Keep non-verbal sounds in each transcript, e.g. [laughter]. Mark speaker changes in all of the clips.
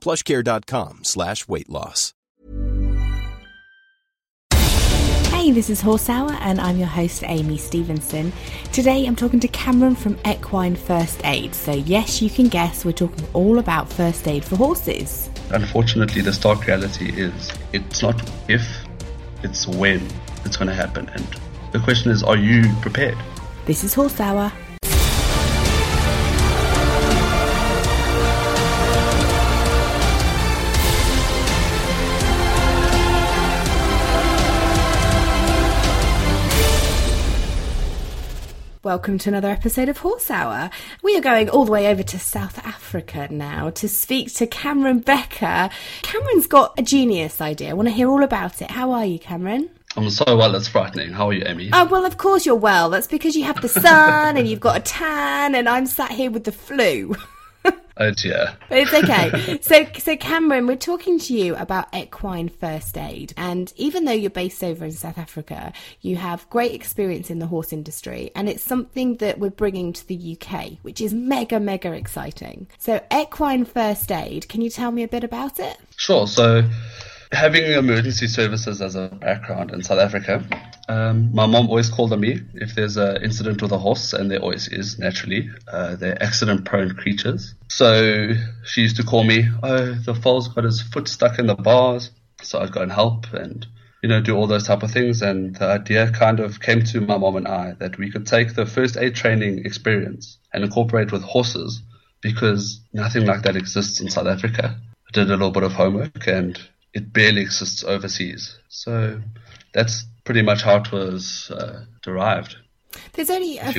Speaker 1: plushcare.com slash weight loss.
Speaker 2: Hey, this is Horse Hour, and I'm your host, Amy Stevenson. Today I'm talking to Cameron from Equine First Aid. So, yes, you can guess we're talking all about first aid for horses.
Speaker 3: Unfortunately, the stark reality is it's not if, it's when it's going to happen. And the question is, are you prepared?
Speaker 2: This is Horse Hour. Welcome to another episode of Horse Hour. We are going all the way over to South Africa now to speak to Cameron Becker. Cameron's got a genius idea. I want to hear all about it. How are you, Cameron?
Speaker 3: I'm so well, that's frightening. How are you, Amy?
Speaker 2: Oh, well, of course you're well. That's because you have the sun and you've got a tan, and I'm sat here with the flu. [laughs]
Speaker 3: Oh dear.
Speaker 2: It's okay. [laughs] so, so Cameron, we're talking to you about equine first aid, and even though you're based over in South Africa, you have great experience in the horse industry, and it's something that we're bringing to the UK, which is mega, mega exciting. So, equine first aid, can you tell me a bit about it?
Speaker 3: Sure. So, having emergency services as a background in South Africa, um, my mom always called on me if there's an incident with a horse, and there always is naturally. Uh, they're accident prone creatures. So she used to call me, oh, the foal's got his foot stuck in the bars. So I'd go and help and, you know, do all those type of things. And the idea kind of came to my mom and I that we could take the first aid training experience and incorporate with horses because nothing like that exists in South Africa. I did a little bit of homework and it barely exists overseas. So that's pretty much how it was uh, derived.
Speaker 2: There's only a,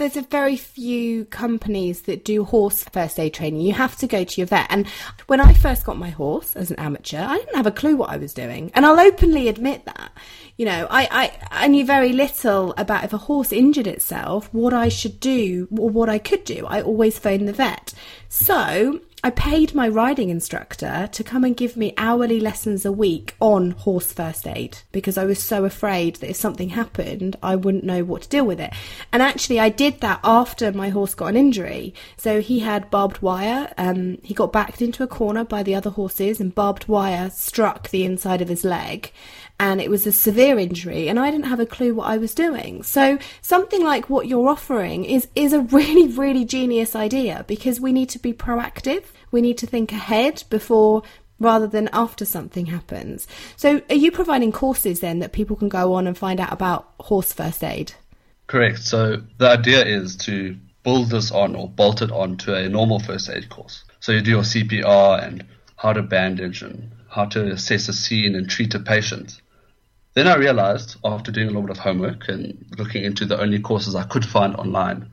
Speaker 2: there's a very few companies that do horse first aid training. You have to go to your vet. And when I first got my horse as an amateur, I didn't have a clue what I was doing. And I'll openly admit that. You know, I, I, I knew very little about if a horse injured itself, what I should do or what I could do. I always phoned the vet. So I paid my riding instructor to come and give me hourly lessons a week on horse first aid because I was so afraid that if something happened, I wouldn't know what to deal with it. And actually, I did that after my horse got an injury. So he had barbed wire. Um, he got backed into a corner by the other horses, and barbed wire struck the inside of his leg and it was a severe injury and I didn't have a clue what I was doing. So something like what you're offering is is a [laughs] really really genius idea because we need to be proactive. We need to think ahead before rather than after something happens. So are you providing courses then that people can go on and find out about horse first aid?
Speaker 3: Correct. So the idea is to build this on or bolt it on to a normal first aid course. So you do your CPR and how to bandage and how to assess a scene and treat a patient. Then I realized, after doing a little bit of homework and looking into the only courses I could find online,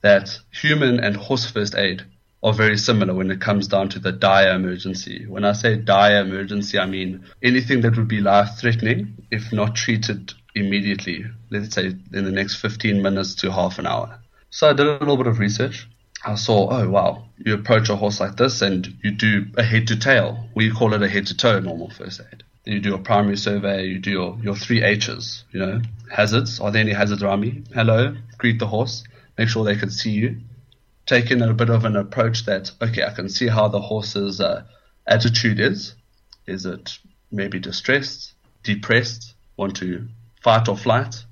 Speaker 3: that human and horse first aid are very similar when it comes down to the dire emergency. When I say dire emergency, I mean anything that would be life threatening if not treated immediately, let's say in the next 15 minutes to half an hour. So I did a little bit of research. I saw, oh wow, you approach a horse like this and you do a head to tail. We call it a head to toe normal first aid you do a primary survey, you do your, your three H's, you know, hazards. Are there any hazards around me? Hello, greet the horse, make sure they can see you. Take in a bit of an approach that, okay, I can see how the horse's uh, attitude is. Is it maybe distressed, depressed, want to fight or flight?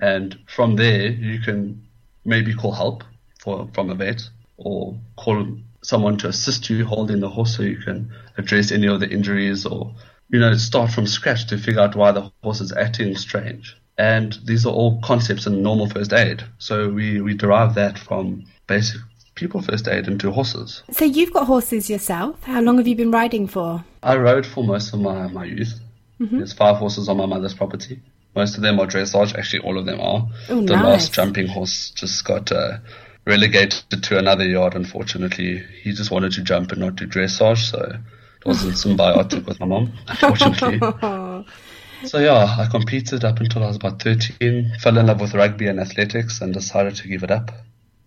Speaker 3: And from there, you can maybe call help for, from a vet or call someone to assist you holding the horse so you can address any of the injuries or you know, start from scratch to figure out why the horse is acting strange. And these are all concepts in normal first aid. So we, we derive that from basic people first aid into horses.
Speaker 2: So you've got horses yourself. How long have you been riding for?
Speaker 3: I rode for most of my, my youth. Mm-hmm. There's five horses on my mother's property. Most of them are dressage. Actually, all of them are.
Speaker 2: Oh,
Speaker 3: the
Speaker 2: nice.
Speaker 3: last jumping horse just got uh, relegated to another yard, unfortunately. He just wanted to jump and not do dressage, so it wasn't symbiotic with my mom, unfortunately. So yeah, I competed up until I was about 13, fell in love with rugby and athletics and decided to give it up.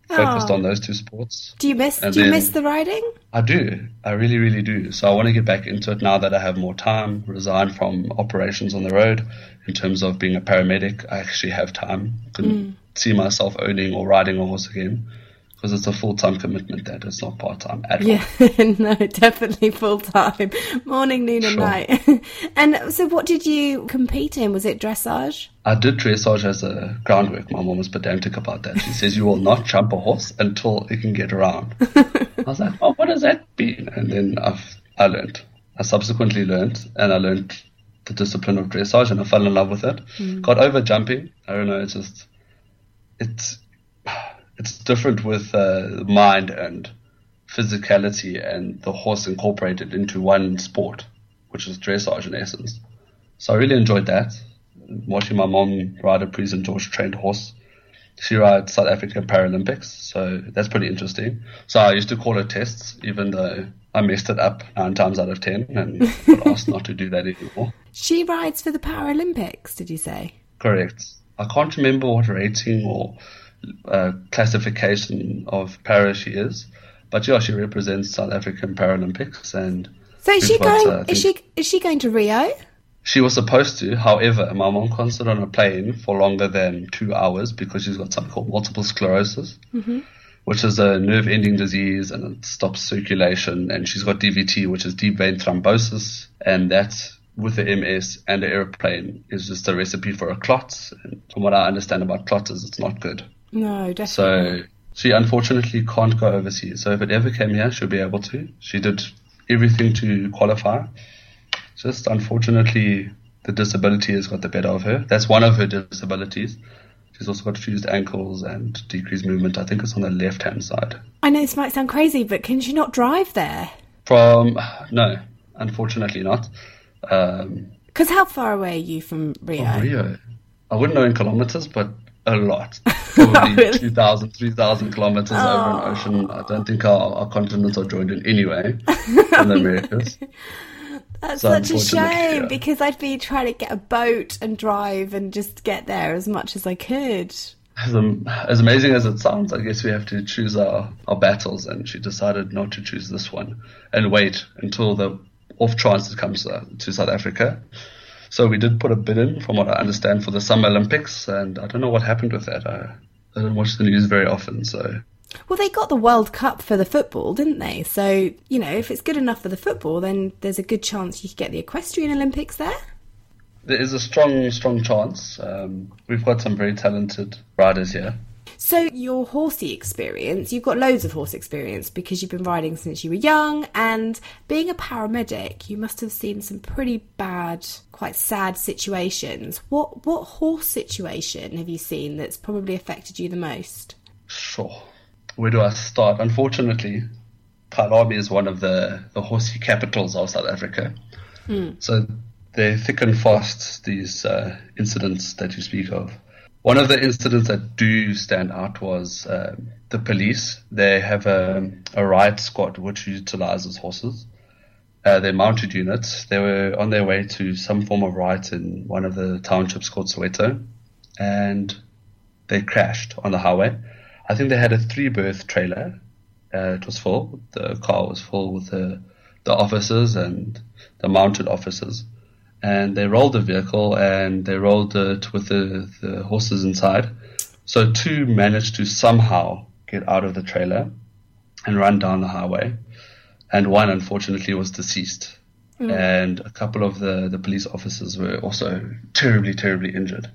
Speaker 3: Focused
Speaker 2: Oh.
Speaker 3: on those two sports.
Speaker 2: Do you miss?
Speaker 3: And
Speaker 2: do you miss the riding?
Speaker 3: I do. I really, really do. So I want to get back into it now that I have more time, resign from operations on the road. In terms of being a paramedic, I actually have time. Can mm. see myself owning or riding a horse again because it's a full time commitment that it's not part time at all.
Speaker 2: Yeah, [laughs] no, definitely full time, morning, noon, and
Speaker 3: Sure.
Speaker 2: night. [laughs] and so, what did you compete in? Was it dressage?
Speaker 3: I did dressage as a groundwork. My mom was pedantic about that. She says you will not jump a horse until it can get around. I was like, oh, what does that mean? And then I've, I learned. I subsequently learned, and I learned the discipline of dressage, and I fell in love with it. Hmm. Got over jumping. I don't know. It's just, it's, it's different with uh, mind and physicality and the horse incorporated into one sport, which is dressage in essence. So I really enjoyed that. Watching my mom ride a Prix St. George trained horse. She rides South African Paralympics, so that's pretty interesting. So I used to call her tests, even though I messed it up nine times out of ten and got [laughs] asked not to do that anymore.
Speaker 2: She rides for the Paralympics. Did you say?
Speaker 3: Correct. I can't remember what rating or uh, classification of para she is, but yeah, she represents South African Paralympics, and
Speaker 2: So is she going?
Speaker 3: uh,
Speaker 2: is she is she going to Rio?
Speaker 3: She was supposed to, however, my mom can't sit on a plane for longer than two hours because she's got something called multiple sclerosis, which is a nerve ending disease and it stops circulation. And she's got DVT, which is deep vein thrombosis. And that, with the MS and the airplane, is just a recipe for a clot. And from what I understand about clots, is it's not good.
Speaker 2: No, definitely.
Speaker 3: So she unfortunately can't go overseas. So if it ever came here, she'll be able to. She did everything to qualify. Just unfortunately, the disability has got the better of her. That's one of her disabilities. She's also got fused ankles and decreased movement. I think it's on the left hand side.
Speaker 2: I know this might sound crazy, but can she not drive there?
Speaker 3: From no, unfortunately not. Um,
Speaker 2: Because how far away are you from Rio?
Speaker 3: Oh, Rio. I wouldn't know in kilometers, but a lot. [laughs] Probably
Speaker 2: Really?
Speaker 3: 2,000, 3,000 kilometers over an ocean. I don't think our, our continents are joined in any way in the Americas. [laughs]
Speaker 2: That's
Speaker 3: So
Speaker 2: such a shame
Speaker 3: yeah.
Speaker 2: because I'd be trying to get a boat and drive and just get there as much as I could.
Speaker 3: As, am- as amazing as it sounds, I guess we have to choose our, our battles, and she decided not to choose this one and wait until the off chance it comes uh, to South Africa. So we did put a bid in, from what I understand, for the Summer Olympics, and I don't know what happened with that. I, I don't watch the news very often, so
Speaker 2: Well, they got the World Cup for the football, didn't they? So, you know, if it's good enough for the football, then there's a good chance you could get the equestrian Olympics there.
Speaker 3: there is a strong, strong chance. Um, we've got some very talented riders here.
Speaker 2: So, your horsey experience, you've got loads of horse experience because you've been riding since you were young, and being a paramedic, you must have seen some pretty bad, quite sad situations. What what horse situation have you seen that's probably affected you the most?
Speaker 3: Sure. Where do I start? Unfortunately, Kyalami is one of the, the horsey capitals of South Africa. So they thick and fast, these uh, incidents that you speak of. One of the incidents that do stand out was um, the police. They have a, a riot squad which utilizes horses. Uh, they're mounted units. They were on their way to some form of riot in one of the townships called Soweto, and they crashed on the highway. I think they had a three berth trailer. Uh, it was full. The car was full with the, the officers and the mounted officers. And they rolled the vehicle and they rolled it with the, the horses inside. So two managed to somehow get out of the trailer and run down the highway. And one, unfortunately, was deceased. Mm. And a couple of the, the police officers were also terribly, terribly injured.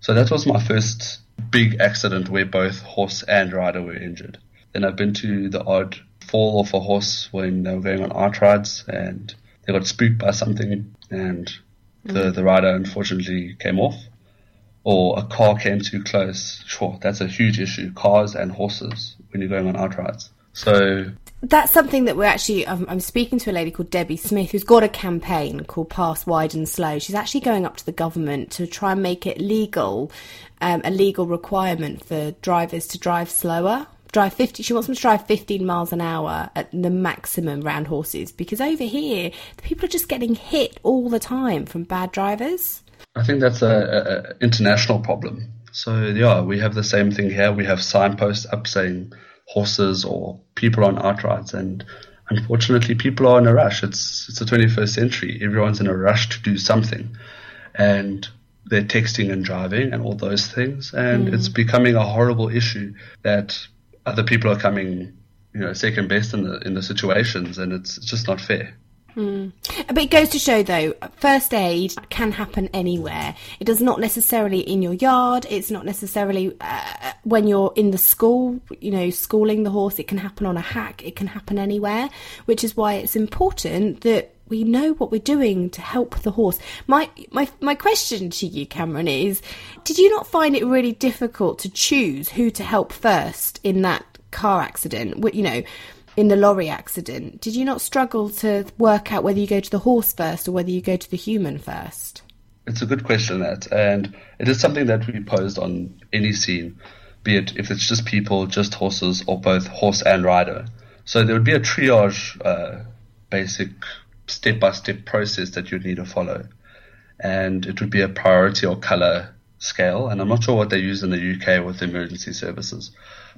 Speaker 3: So that was my first big accident where both horse and rider were injured. Then I've been to the odd fall off a horse when they were going on outrides and they got spooked by something and the, the rider unfortunately came off or a car came too close. Sure, that's a huge issue. Cars and horses when you're going on outrides. So
Speaker 2: that's something that we're actually. I'm, I'm, speaking to a lady called Debbie Smith who's got a campaign called Pass Wide and Slow. She's actually going up to the government to try and make it legal, um, a legal requirement for drivers to drive slower drive 50 she wants them to drive 15 miles an hour at the maximum round horses because over here the people are just getting hit all the time from bad drivers.
Speaker 3: I think that's a, a international problem. So yeah we have the same thing here. We have signposts up saying horses or people on outrides and unfortunately people are in a rush. It's it's the 21st century. Everyone's in a rush to do something. And they're texting and driving and all those things. And mm. it's becoming a horrible issue that other people are coming, you know, second best in the in the situations, and it's, just not fair.
Speaker 2: Mm. But it goes to show, though, first aid can happen anywhere. It does not necessarily in your yard. It's not necessarily uh, when you're in the school, you know, schooling the horse. It can happen on a hack. It can happen anywhere, which is why it's important that we know what we're doing to help the horse. My my my question to you, Cameron, is: Did you not find it really difficult to choose who to help first in that car accident? You know, in the lorry accident, did you not struggle to work out whether you go to the horse first or whether you go to the human first?
Speaker 3: It's a good question, that, and it is something that we posed on any scene, be it if it's just people, just horses, or both horse and rider. So there would be a triage, uh, basic step by step process that you'd need to follow. And it would be a priority or color scale. And I'm not sure what they use in the UK with emergency services.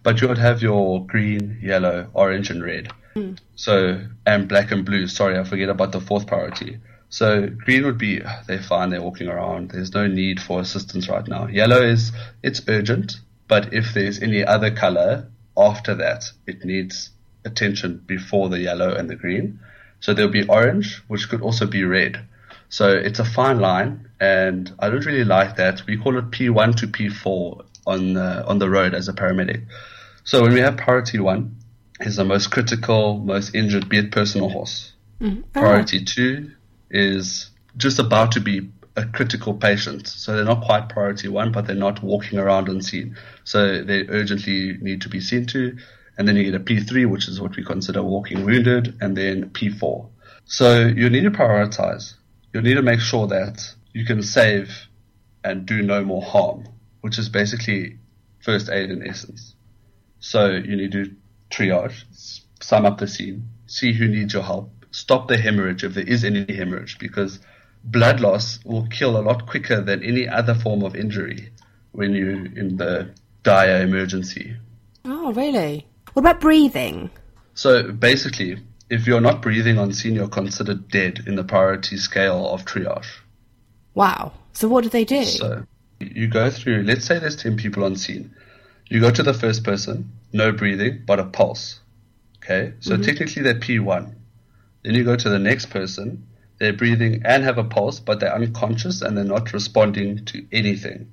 Speaker 3: But you would have your green, yellow, orange, and red. Mm. So, and black and blue. Sorry, I forget about the fourth priority. So green would be they're fine, they're walking around. There's no need for assistance right now. Yellow is it's urgent, but if there's any other color after that, it needs attention before the yellow and the green. So there'll be orange, which could also be red. So it's a fine line, and I don't really like that. We call it P1 to P4 on uh, on the road as a paramedic. So when we have priority one, is the most critical, most injured, be it person or horse. Mm-hmm. Priority two is just about to be a critical patient. So they're not quite priority one, but they're not walking around unseen. So they urgently need to be seen to and then you get a P3, which is what we consider walking wounded, and then P4. So you need to prioritize. You need to make sure that you can save and do no more harm, which is basically first aid in essence. So you need to triage, sum up the scene, see who needs your help, stop the hemorrhage if there is any hemorrhage, because blood loss will kill a lot quicker than any other form of injury when you're in the dire emergency.
Speaker 2: Oh, really? What about breathing?
Speaker 3: So basically, if you're not breathing on scene, you're considered dead in the priority scale of triage.
Speaker 2: Wow. So what do they do?
Speaker 3: So you go through, let's say there's 10 people on scene. You go to the first person, no breathing, but a pulse. Okay? So mm-hmm. technically they're P1. Then you go to the next person, they're breathing and have a pulse, but they're unconscious and they're not responding to anything.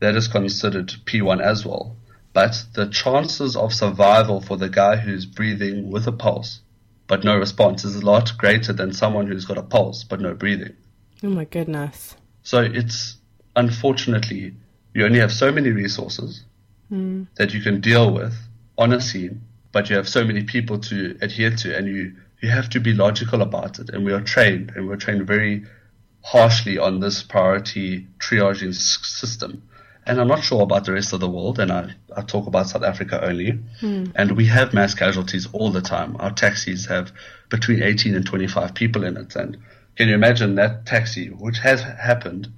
Speaker 3: That is considered P1 as well but the chances of survival for the guy who's breathing with a pulse but no response is a lot greater than someone who's got a pulse but no breathing.
Speaker 2: Oh my goodness.
Speaker 3: So it's unfortunately you only have so many resources mm. that you can deal with on a scene, but you have so many people to adhere to and you, you have to be logical about it. And we are trained and we're trained very harshly on this priority triaging system and I'm not sure about the rest of the world, and I, I talk about South Africa only. Hmm. And we have mass casualties all the time. Our taxis have between 18 and 25 people in it. And can you imagine that taxi, which has happened,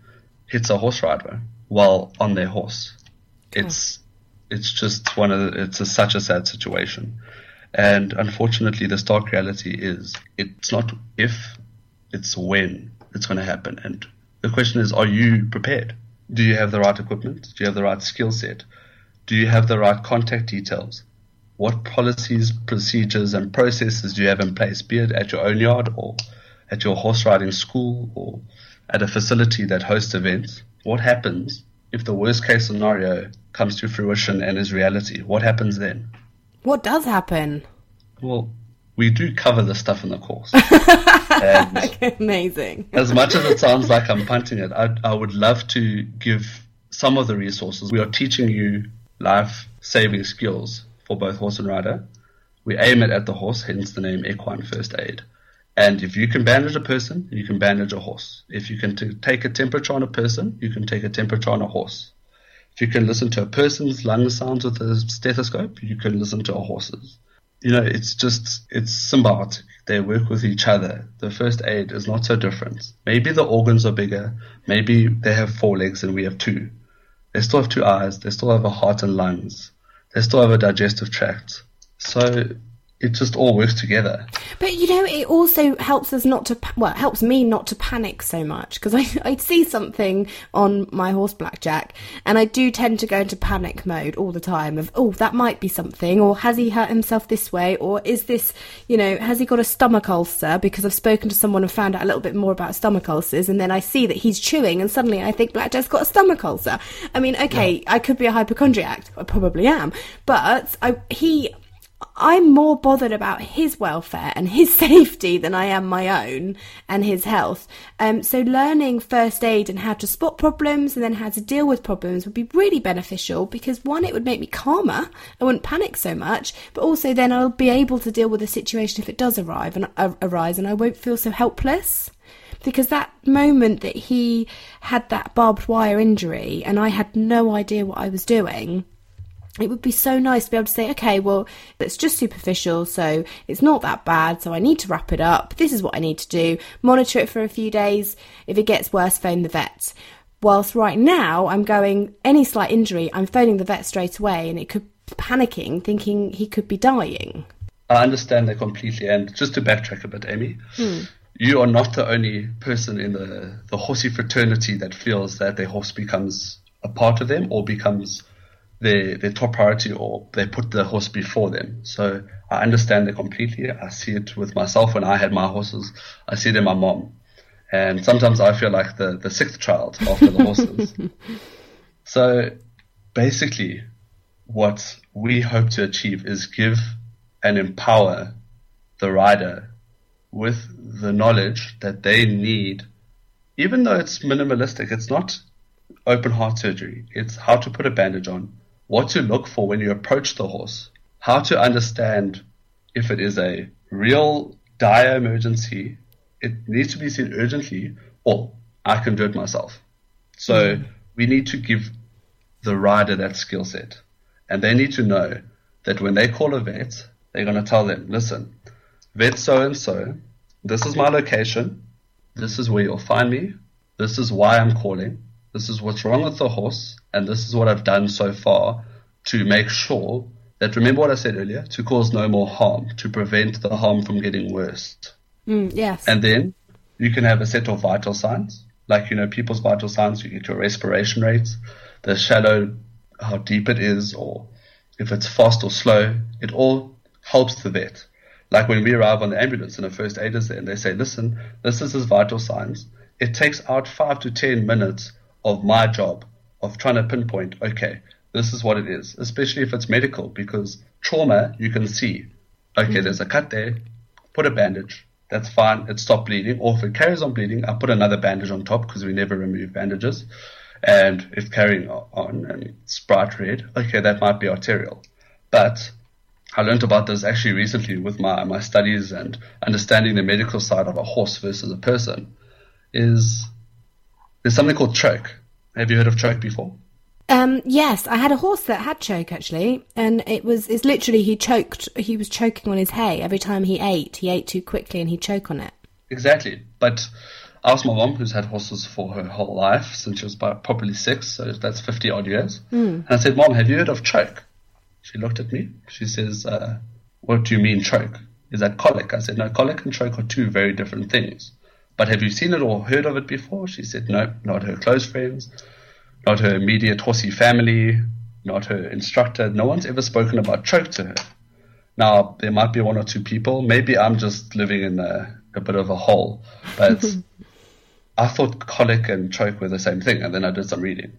Speaker 3: hits a horse rider while on their horse? It's it's just one of the, it's a, such a sad situation. And unfortunately, the stark reality is it's not if, it's when it's going to happen. And the question is, are you prepared? Do you have the right equipment? Do you have the right skill set? Do you have the right contact details? What policies, procedures, and processes do you have in place, be it at your own yard or at your horse riding school or at a facility that hosts events? What happens if the worst case scenario comes to fruition and is reality? What happens then?
Speaker 2: What does happen?
Speaker 3: Well, we do cover the stuff in the course. [laughs] [laughs]
Speaker 2: Amazing.
Speaker 3: as much as it sounds like I'm punting it, I, I would love to give some of the resources. We are teaching you life saving skills for both horse and rider. We aim it at the horse, hence the name Equine First Aid. And if you can bandage a person, you can bandage a horse. If you can t- take a temperature on a person, you can take a temperature on a horse. If you can listen to a person's lung sounds with a stethoscope, you can listen to a horse's. You know, it's just, it's symbiotic. They work with each other. The first aid is not so different. Maybe the organs are bigger. Maybe they have four legs and we have two. They still have two eyes. They still have a heart and lungs. They still have a digestive tract. So it just all works together.
Speaker 2: But you know, it also helps us not to, well, it helps me not to panic so much because I, [laughs] I see something on my horse blackjack and I do tend to go into panic mode all the time of, oh, that might be something, or has he hurt himself this way, or is this, you know, has he got a stomach ulcer because I've spoken to someone and found out a little bit more about stomach ulcers and then I see that he's chewing and suddenly I think blackjack's got a stomach ulcer. I mean, okay, yeah. I could be a hypochondriac, I probably am, but I, he, I'm more bothered about his welfare and his [laughs] safety than I am my own and his health. Um, so learning first aid and how to spot problems and then how to deal with problems would be really beneficial because one, it would make me calmer. I wouldn't panic so much, but also then I'll be able to deal with the situation if it does arrive and uh, arise and I won't feel so helpless because that moment that he had that barbed wire injury and I had no idea what I was doing it would be so nice to be able to say, okay, well, it's just superficial, so it's not that bad, so I need to wrap it up. This is what I need to do. Monitor it for a few days. If it gets worse, phone the vet. Whilst right now, I'm going, any slight injury, I'm phoning the vet straight away, and it could panicking, thinking he could be dying.
Speaker 3: I understand that completely. And just to backtrack a bit, Amy, hmm. you are not the only person in the, the horsey fraternity that feels that their horse becomes a part of them or becomes their their top priority or they put the horse before them. So I understand it completely. I see it with myself when I had my horses. I see it in my mom. And sometimes I feel like the, the sixth child after the horses. [laughs] so basically what we hope to achieve is give and empower the rider with the knowledge that they need, even though it's minimalistic, it's not open heart surgery. It's how to put a bandage on, what to look for when you approach the horse, how to understand if it is a real dire emergency, it needs to be seen urgently, or I can do it myself. So mm-hmm. we need to give the rider that skill set. And they need to know that when they call a vet, they're going to tell them, listen, vet so and so, this is my location, this is where you'll find me, this is why I'm calling, this is what's wrong with the horse, and this is what I've done so far to make sure that, remember what I said earlier, to cause no more harm, to prevent the harm from getting worse.
Speaker 2: Mm, yes.
Speaker 3: And then you can have a set of vital signs, like, you know, people's vital signs, you get your respiration rates, the shallow, how deep it is, or if it's fast or slow, it all helps the vet. Like when we arrive on the ambulance and the first aid is there and they say, listen, this is his vital signs. It takes out five to 10 minutes of my job of trying to pinpoint, okay, this is what it is, especially if it's medical, because trauma, you can see, okay, mm-hmm. there's a cut there, put a bandage, that's fine, it stopped bleeding. Or if it carries on bleeding, I put another bandage on top because we never remove bandages. And if carrying on and bright red, okay, that might be arterial. But I learned about this actually recently with my, my studies and understanding the medical side of a horse versus a person is there's something called choke. Have you heard of choke before?
Speaker 2: Um, yes, I had a horse that had choke actually, and it was it's literally he choked. He was choking on his hay every time he ate. He ate too quickly, and he'd choke on it.
Speaker 3: Exactly, but I asked my mom, who's had horses for her whole life since she was probably six, so that's fifty odd years, mm. and I said, "Mom, have you heard of choke?" She looked at me. She says, uh, "What do you mean choke? Is that colic?" I said, "No, colic and choke are two very different things." But have you seen it or heard of it before? She said, no, not her close friends, not her immediate horsey family, not her instructor. No one's ever spoken about choke to her. Now, there might be one or two people. Maybe I'm just living in a, a bit of a hole. But [laughs] I thought colic and choke were the same thing. And then I did some reading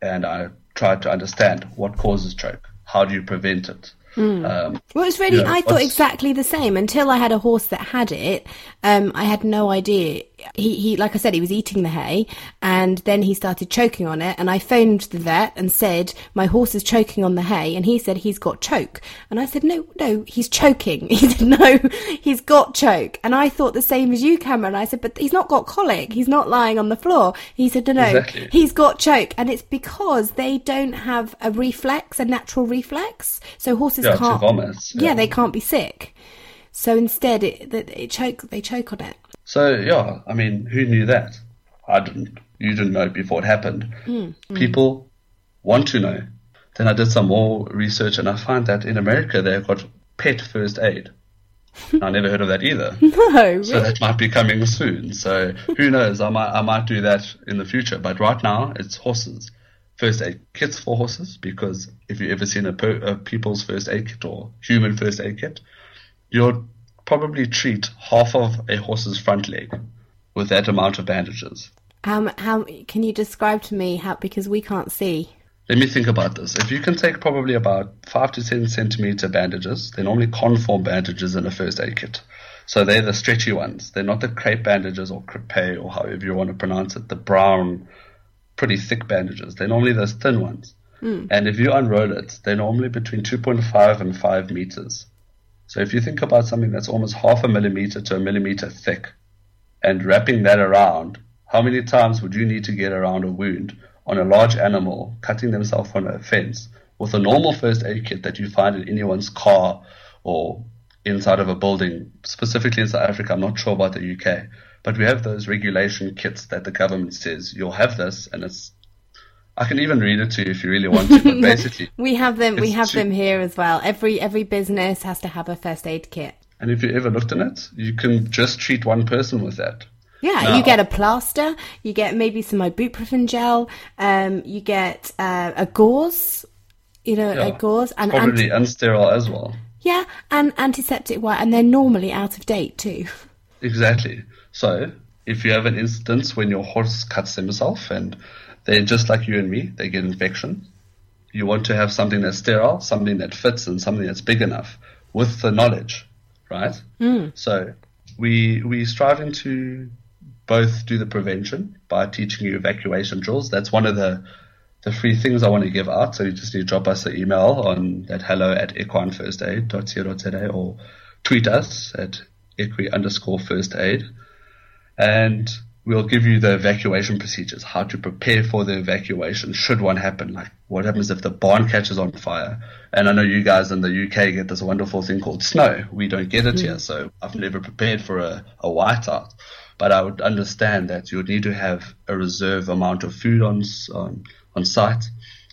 Speaker 3: and I tried to understand what causes choke. How do you prevent it?
Speaker 2: Mm. Um, well, it was really, you know, I thought exactly the same until I had a horse that had it. Um, I had no idea. He, he, like I said, he was eating the hay and then he started choking on it. And I phoned the vet and said, my horse is choking on the hay. And he said, he's got choke. And I said, no, no, he's choking. [laughs] He said, no, he's got choke. And I thought the same as you, Cameron. I said, but he's not got colic. He's not lying on the floor. He said, no, no, exactly. he's got choke. And it's because they don't have a reflex, a natural reflex. So horses yeah, can't, yeah. yeah. they can't be sick. So instead, it, it, it choke, they choke on it.
Speaker 3: So yeah, I mean, who knew that? I didn't. You didn't know before it happened. Mm. People want to know. Then I did some more research, and I find that in America they've got pet first aid. I never heard of that either. [laughs]
Speaker 2: No, really?
Speaker 3: so that might be coming soon. So who knows? I might I might do that in the future. But right now, it's horses first aid kits for horses because if you've ever seen a, per, a people's first aid kit or human first aid kit, you'll probably treat half of a horse's front leg with that amount of bandages.
Speaker 2: Um, how can you describe to me how because we can't see?
Speaker 3: Let me think about this. If you can take probably about five to ten centimeter bandages, they're normally conform bandages in a first aid kit. So they're the stretchy ones. They're not the crepe bandages or crepe or however you want to pronounce it, the brown, pretty thick bandages. They're normally those thin ones. Mm. And if you unroll it, they're normally between 2.5 and 5 meters. So if you think about something that's almost half a millimeter to a millimeter thick and wrapping that around, how many times would you need to get around a wound on a large animal cutting themselves on a fence with a normal first aid kit that you find in anyone's car or inside of a building, specifically in South Africa. I'm not sure about the UK, but we have those regulation kits that the government says you'll have this, and it's. I can even read it to you if you really want to. But [laughs] basically,
Speaker 2: we have them. We have them here as well. Every every business has to have a first aid kit.
Speaker 3: And if you ever looked in it, you can just treat one person with that.
Speaker 2: Yeah, no. you get a plaster, you get maybe some ibuprofen gel, um, you get uh, a gauze, you know, yeah. a gauze,
Speaker 3: and probably anti- unsterile as well.
Speaker 2: Yeah, and antiseptic wire, and they're normally out of date too.
Speaker 3: Exactly. So if you have an instance when your horse cuts himself and they're just like you and me, they get infection. You want to have something that's sterile, something that fits, and something that's big enough with the knowledge, right? Mm. So we we striving to both do the prevention by teaching you evacuation drills. That's one of the the free things I want to give out. So you just need to drop us an email on that hello at equinefirstaid.co.za or tweet us at equi underscore first aid. And we'll give you the evacuation procedures, how to prepare for the evacuation should one happen. Like what happens if the barn catches on fire? And I know you guys in the UK get this wonderful thing called snow. We don't get it mm. here, so I've never prepared for a, a whiteout but I would understand that you would need to have a reserve amount of food on on, on site.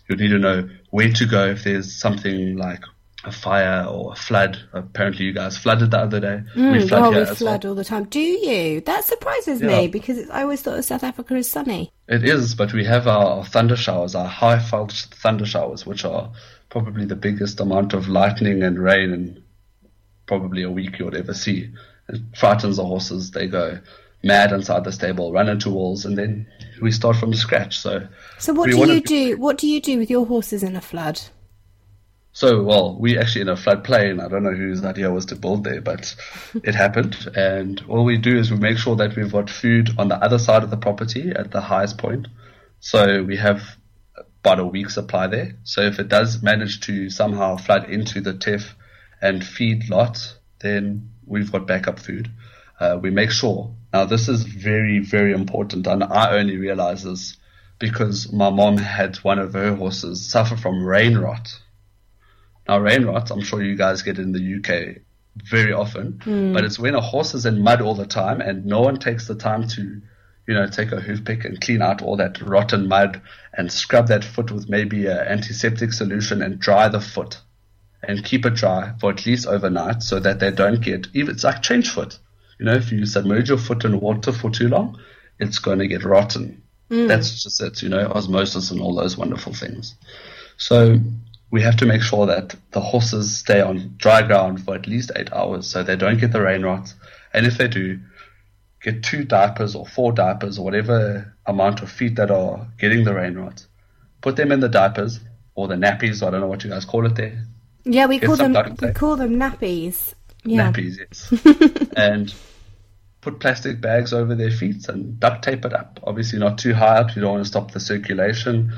Speaker 3: You would need to know where to go if there's something like a fire or a flood. Apparently, you guys flooded the other day.
Speaker 2: Mm, we flood, oh, we flood well. all the time. Do you? That surprises yeah. me because I always thought of South Africa is sunny.
Speaker 3: It is, but we have our thunder showers, our high thunder showers, which are probably the biggest amount of lightning and rain in probably a week you would ever see. It frightens the horses. They go mad inside the stable, run into walls, and then we start from scratch. So,
Speaker 2: so what do you do? What do you do with your horses in a flood?
Speaker 3: So, well, we actually in a floodplain. I don't know whose idea was to build there, but [laughs] it happened. And all we do is we make sure that we've got food on the other side of the property at the highest point. So we have about a week supply there. So if it does manage to somehow flood into the TEF and feed lot, then we've got backup food. Uh, we make sure now, this is very, very important, and I only realize this because my mom had one of her horses suffer from rain rot. Now, rain rot, I'm sure you guys get in the UK very often, mm. but it's when a horse is in mud all the time and no one takes the time to, you know, take a hoof pick and clean out all that rotten mud and scrub that foot with maybe an antiseptic solution and dry the foot and keep it dry for at least overnight so that they don't get even it's like trench foot you know, if you submerge your foot in water for too long, it's going to get rotten. Mm. That's just it, you know, osmosis and all those wonderful things. So we have to make sure that the horses stay on dry ground for at least eight hours so they don't get the rain rot. And if they do, get two diapers or four diapers or whatever amount of feet that are getting the rain rot. Put them in the diapers or the nappies, I don't know what you guys call it there.
Speaker 2: Yeah, we call them we call them nappies. Yeah.
Speaker 3: Nappies, yes. [laughs] and put plastic bags over their feet and duct tape it up. Obviously, not too high up. You don't want to stop the circulation,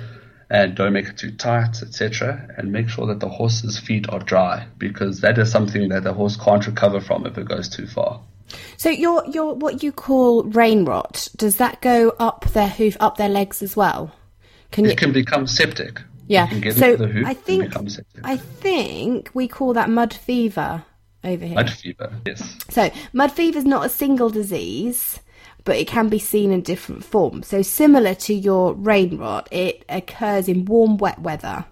Speaker 3: and don't make it too tight, etc. And make sure that the horse's feet are dry because that is something that the horse can't recover from if it goes too far.
Speaker 2: So your your what you call rain rot does that go up their hoof, up their legs as well?
Speaker 3: Can it you... can become septic.
Speaker 2: Yeah. so I think I think we call that mud fever over here.
Speaker 3: Mud fever, yes.
Speaker 2: So, mud fever is not a single disease, but it can be seen in different forms. So, similar to your rain rot, it occurs in warm, wet weather.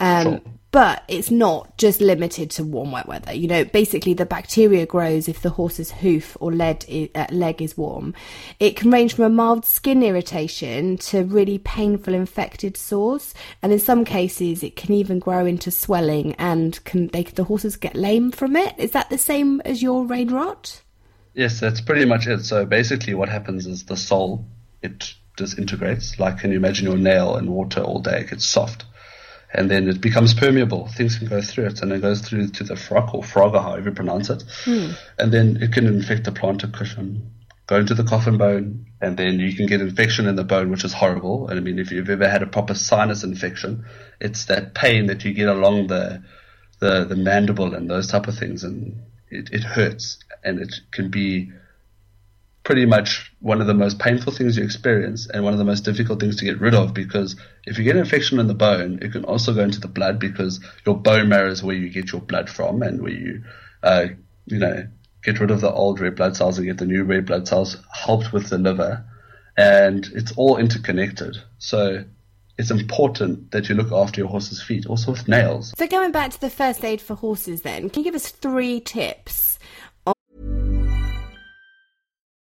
Speaker 2: Um, sure. but it's not just limited to warm wet weather. You know basically the bacteria grows if the horse's hoof or lead is, uh, leg is warm. It can range from a mild skin irritation to really painful infected sores. And in some cases it can even grow into swelling and can they the horses get lame from it. Is that the same as your rain rot
Speaker 3: yes that's pretty much it. So basically what happens is the sole it disintegrates. Like can you imagine your nail in water all day? It gets soft. And then it becomes permeable. Things can go through it, and it goes through to the frock or frog or however you pronounce it, mm. and then it can infect the plantar cushion, go into the coffin bone, and then you can get infection in the bone, which is horrible. And I mean, if you've ever had a proper sinus infection, it's that pain that you get along the the, the mandible and those type of things, and it, it hurts, and it can be pretty much one of the most painful things you experience and one of the most difficult things to get rid of because if you get an infection in the bone, it can also go into the blood because your bone marrow is where you get your blood from and where you, uh, you know, get rid of the old red blood cells and get the new red blood cells helped with the liver. And it's all interconnected. So it's important that you look after your horse's feet, also with nails.
Speaker 2: So going back to the first aid for horses then, can you give us three tips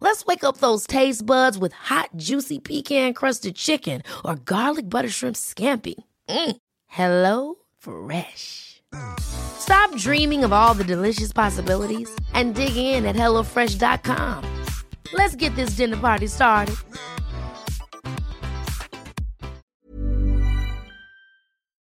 Speaker 4: Let's wake up those taste buds with hot, juicy pecan crusted chicken or garlic butter shrimp scampi. Mm. Hello Fresh. Stop dreaming of all the delicious possibilities and dig in at HelloFresh.com. Let's get this dinner party started.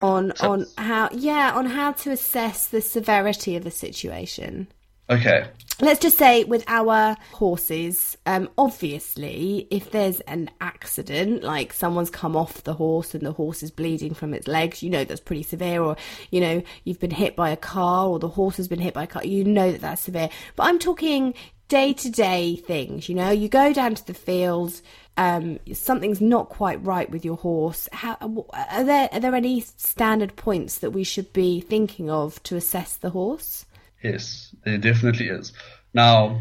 Speaker 2: On on how yeah on how to assess the severity of the situation.
Speaker 3: Okay.
Speaker 2: Let's just say with our horses, um, obviously, if there's an accident, like someone's come off the horse and the horse is bleeding from its legs, you know that's pretty severe, or you know you've been hit by a car or the horse has been hit by a car, you know that that's severe. But I'm talking day to day things. You know, you go down to the field, um, something's not quite right with your horse. How are there are there any standard points that we should be thinking of to assess the horse?
Speaker 3: Yes, there definitely is. Now,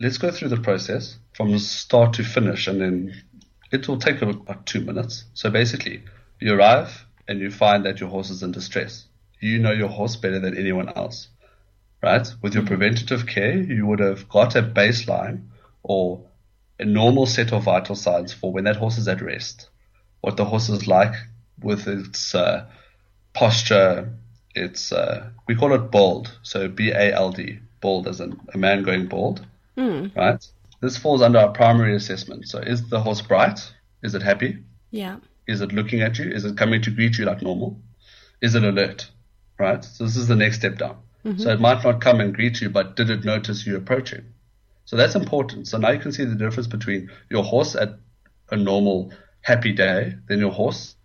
Speaker 3: let's go through the process from start to finish, and then it will take about two minutes. So basically, you arrive and you find that your horse is in distress. You know your horse better than anyone else, right? With your preventative care, you would have got a baseline or a normal set of vital signs for when that horse is at rest, what the horse is like with its uh, posture, it's uh, we call it bald, so B A L D, bald as in a man going bald, mm. right? This falls under our primary assessment. So is the horse bright? Is it happy?
Speaker 2: Yeah.
Speaker 3: Is it looking at you? Is it coming to greet you like normal? Is it alert? Right. So this is the next step down. Mm-hmm. So it might not come and greet you, but did it notice you approaching? So that's important. So now you can see the difference between your horse at a normal happy day, then your horse,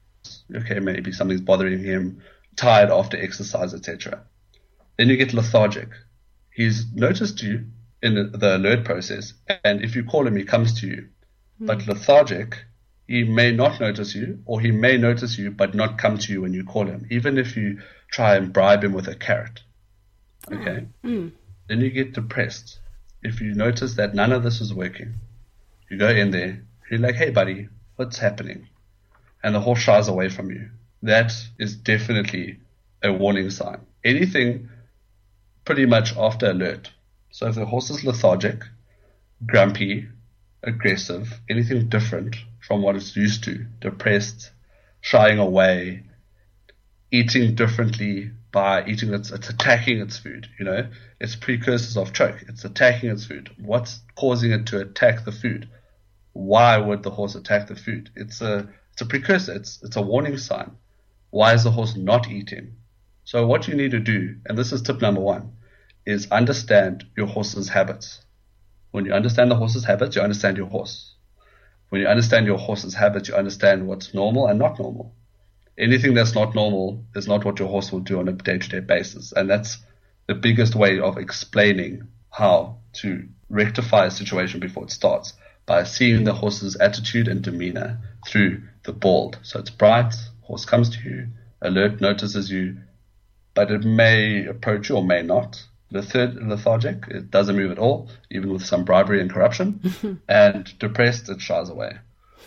Speaker 3: okay, maybe something's bothering him, tired after exercise, etc. Then you get lethargic. He's noticed you in the alert process, and if you call him, he comes to you. Mm. But lethargic, he may not notice you, or he may notice you but not come to you when you call him, even if you try and bribe him with a carrot. Okay? Mm. Then you get depressed. If you notice that none of this is working, you go in there, you're like, hey, buddy, what's happening? And the horse shies away from you. That is definitely a warning sign. Anything pretty much after alert. So if the horse is lethargic, grumpy, aggressive, anything different from what it's used to, depressed, shying away, eating differently by eating its, it's attacking its food, you know, it's precursors of choke. It's attacking its food. What's causing it to attack the food? Why would the horse attack the food? It's a, it's a precursor. It's, it's a warning sign. Why is the horse not eating? So what you need to do, and this is tip number one, is understand your horse's habits. When you understand the horse's habits, you understand your horse. When you understand your horse's habits, you understand what's normal and not normal. Anything that's not normal is not what your horse will do on a day to day basis. And that's the biggest way of explaining how to rectify a situation before it starts by seeing the horse's attitude and demeanor through the bald. So it's bright, horse comes to you, alert, notices you, but it may approach you or may not. The third, lethargic, it doesn't move at all, even with some bribery and corruption. [laughs] and depressed, it shies away.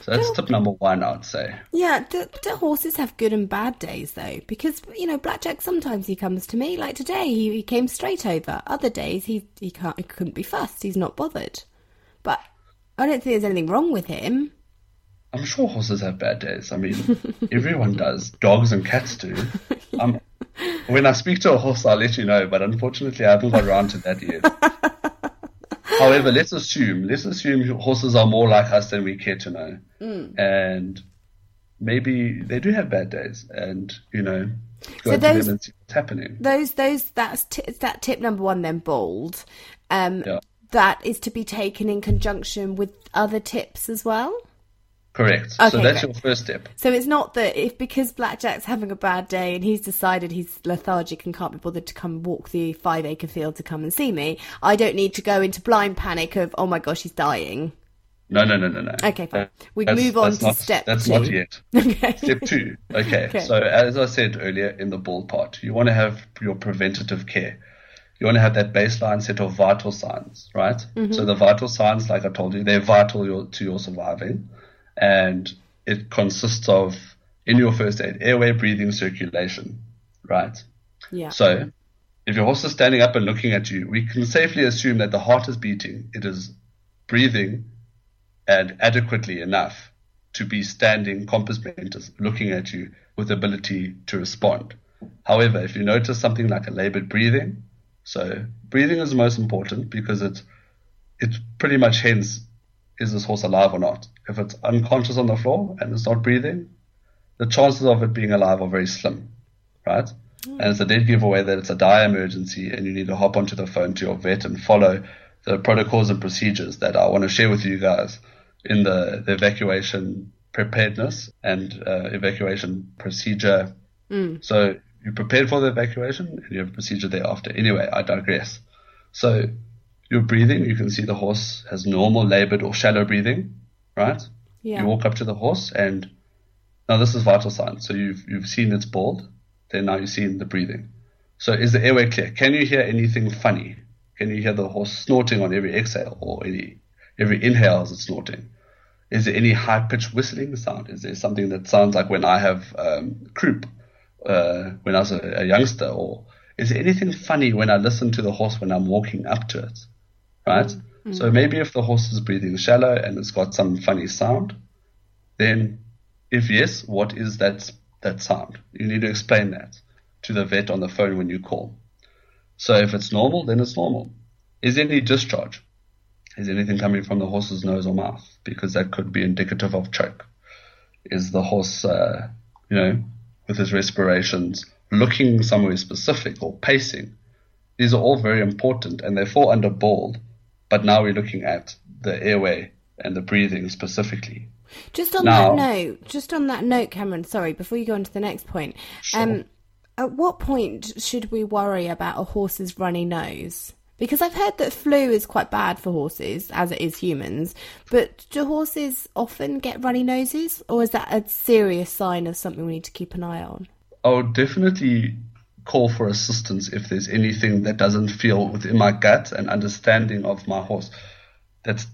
Speaker 3: So that's tip number one, I'd say.
Speaker 2: Yeah, do, do, horses have good and bad days though? Because you know, Blackjack sometimes he comes to me like today. He, he came straight over. Other days he he can't he couldn't be fussed. He's not bothered. But I don't think there's anything wrong with him.
Speaker 3: I'm sure horses have bad days. I mean, everyone does. Dogs and cats do. Um, when I speak to a horse, I'll let you know. But unfortunately, I haven't got around to that yet. However, let's assume let's assume horses are more like us than we care to know, mm. and maybe they do have bad days, and you know, go
Speaker 2: so those, what's happening. Those those that's t- that tip number one. Then bold. um, yeah. that is to be taken in conjunction with other tips as well.
Speaker 3: Correct. Okay, so that's your first step.
Speaker 2: So it's not that if because Blackjack's having a bad day and he's decided he's lethargic and can't be bothered to come walk the five acre field to come and see me, I don't need to go into blind panic of oh my gosh he's dying.
Speaker 3: No, no, no, no, no.
Speaker 2: Okay, fine. We move on to
Speaker 3: not,
Speaker 2: step.
Speaker 3: That's
Speaker 2: two.
Speaker 3: not yet. [laughs] Okay. Step two. Okay. okay. So as I said earlier in the bald part, you want to have your preventative care. You want to have that baseline set of vital signs, right? Mm-hmm. So the vital signs, like I told you, they're vital to your surviving and it consists of in your first aid airway, breathing, circulation, right?
Speaker 2: Yeah.
Speaker 3: So if your horse is standing up and looking at you, we can safely assume that the heart is beating, it is breathing, and adequately enough to be standing compos mentis, looking at you with ability to respond. However, if you notice something like a labored breathing, so breathing is most important because it it pretty much hence is this horse alive or not? If it's unconscious on the floor and it's not breathing, the chances of it being alive are very slim, right? Mm. And it's a dead giveaway that it's a dire emergency and you need to hop onto the phone to your vet and follow the protocols and procedures that I want to share with you guys in the, the evacuation preparedness and uh, evacuation procedure. Mm. So you prepared for the evacuation and you have a procedure thereafter. Anyway, I digress. So you're breathing, you can see the horse has normal labored or shallow breathing, right? Yeah. You walk up to the horse and now this is vital signs. So you've you've seen it's bald, then now you've seen the breathing. So is the airway clear? Can you hear anything funny? Can you hear the horse snorting on every exhale or any every inhale as it's snorting? Is there any high pitched whistling sound? Is there something that sounds like when I have um, croup uh, when I was a, a youngster? Or is there anything funny when I listen to the horse when I'm walking up to it? Right? Mm-hmm. So maybe if the horse is breathing shallow and it's got some funny sound, then if yes, what is that that sound? You need to explain that to the vet on the phone when you call. So if it's normal, then it's normal. Is there any discharge? Is anything coming from the horse's nose or mouth? Because that could be indicative of choke. Is the horse, uh, you know, with his respirations looking somewhere specific or pacing? These are all very important and they fall under bald. But now we're looking at the airway and the breathing specifically.
Speaker 2: Just on
Speaker 3: Now-
Speaker 2: that note, just on that note, Cameron. Sorry, before you go on to the next point,
Speaker 3: Sure.
Speaker 2: um, at what point should we worry about a horse's runny nose? Because I've heard that flu is quite bad for horses, as it is humans. But do horses often get runny noses, or is that a serious sign of something we need to keep an eye on?
Speaker 3: Oh, definitely call for assistance if there's anything that doesn't feel within my gut and understanding of my horse. That's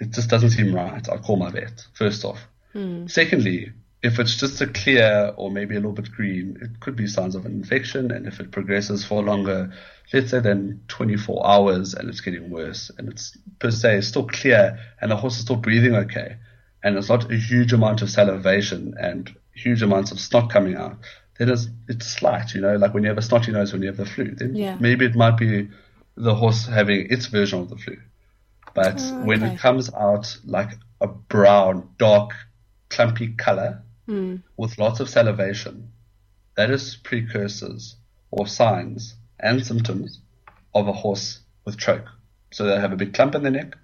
Speaker 3: it just doesn't seem right. I'll call my vet first off. Hmm. Secondly, if it's just a clear or maybe a little bit green, it could be signs of an infection. And if it progresses for longer, let's say than 24 hours and it's getting worse and it's per se still clear and the horse is still breathing okay and it's not a huge amount of salivation and huge amounts of snot coming out, then it's, it's slight, you know, like when you have a snotty nose when you have the flu, then
Speaker 2: Yeah.
Speaker 3: maybe it might be the horse having its version of the flu. But
Speaker 2: Oh,
Speaker 3: when it comes out like a brown, dark, clumpy color hmm. with lots of salivation, that is precursors or signs and symptoms of a horse with choke. So they have a big clump in the neck,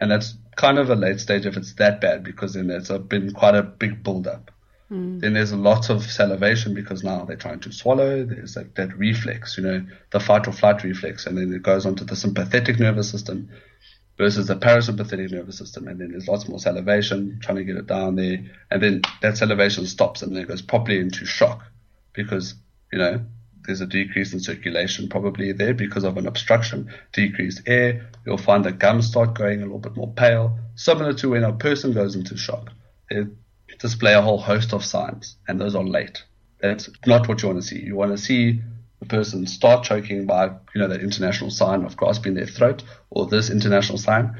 Speaker 3: and that's kind of a late stage if it's that bad because then a, been quite a big build-up. Mm. Then there's a lot of salivation because now they're trying to swallow. There's like that reflex, you know, the fight or flight reflex, and then it goes onto the sympathetic nervous system versus the parasympathetic nervous system. And then there's lots more salivation, trying to get it down there. And then that salivation stops and then it goes properly into shock because, you know, there's a decrease in circulation probably there because of an obstruction, decreased air. You'll find the gums start going a little bit more pale, similar to when a person goes into shock. Display a whole host of signs, and those are late. That's not what you want to see. You want to see the person start choking by, you know, that international sign of grasping their throat, or this international sign.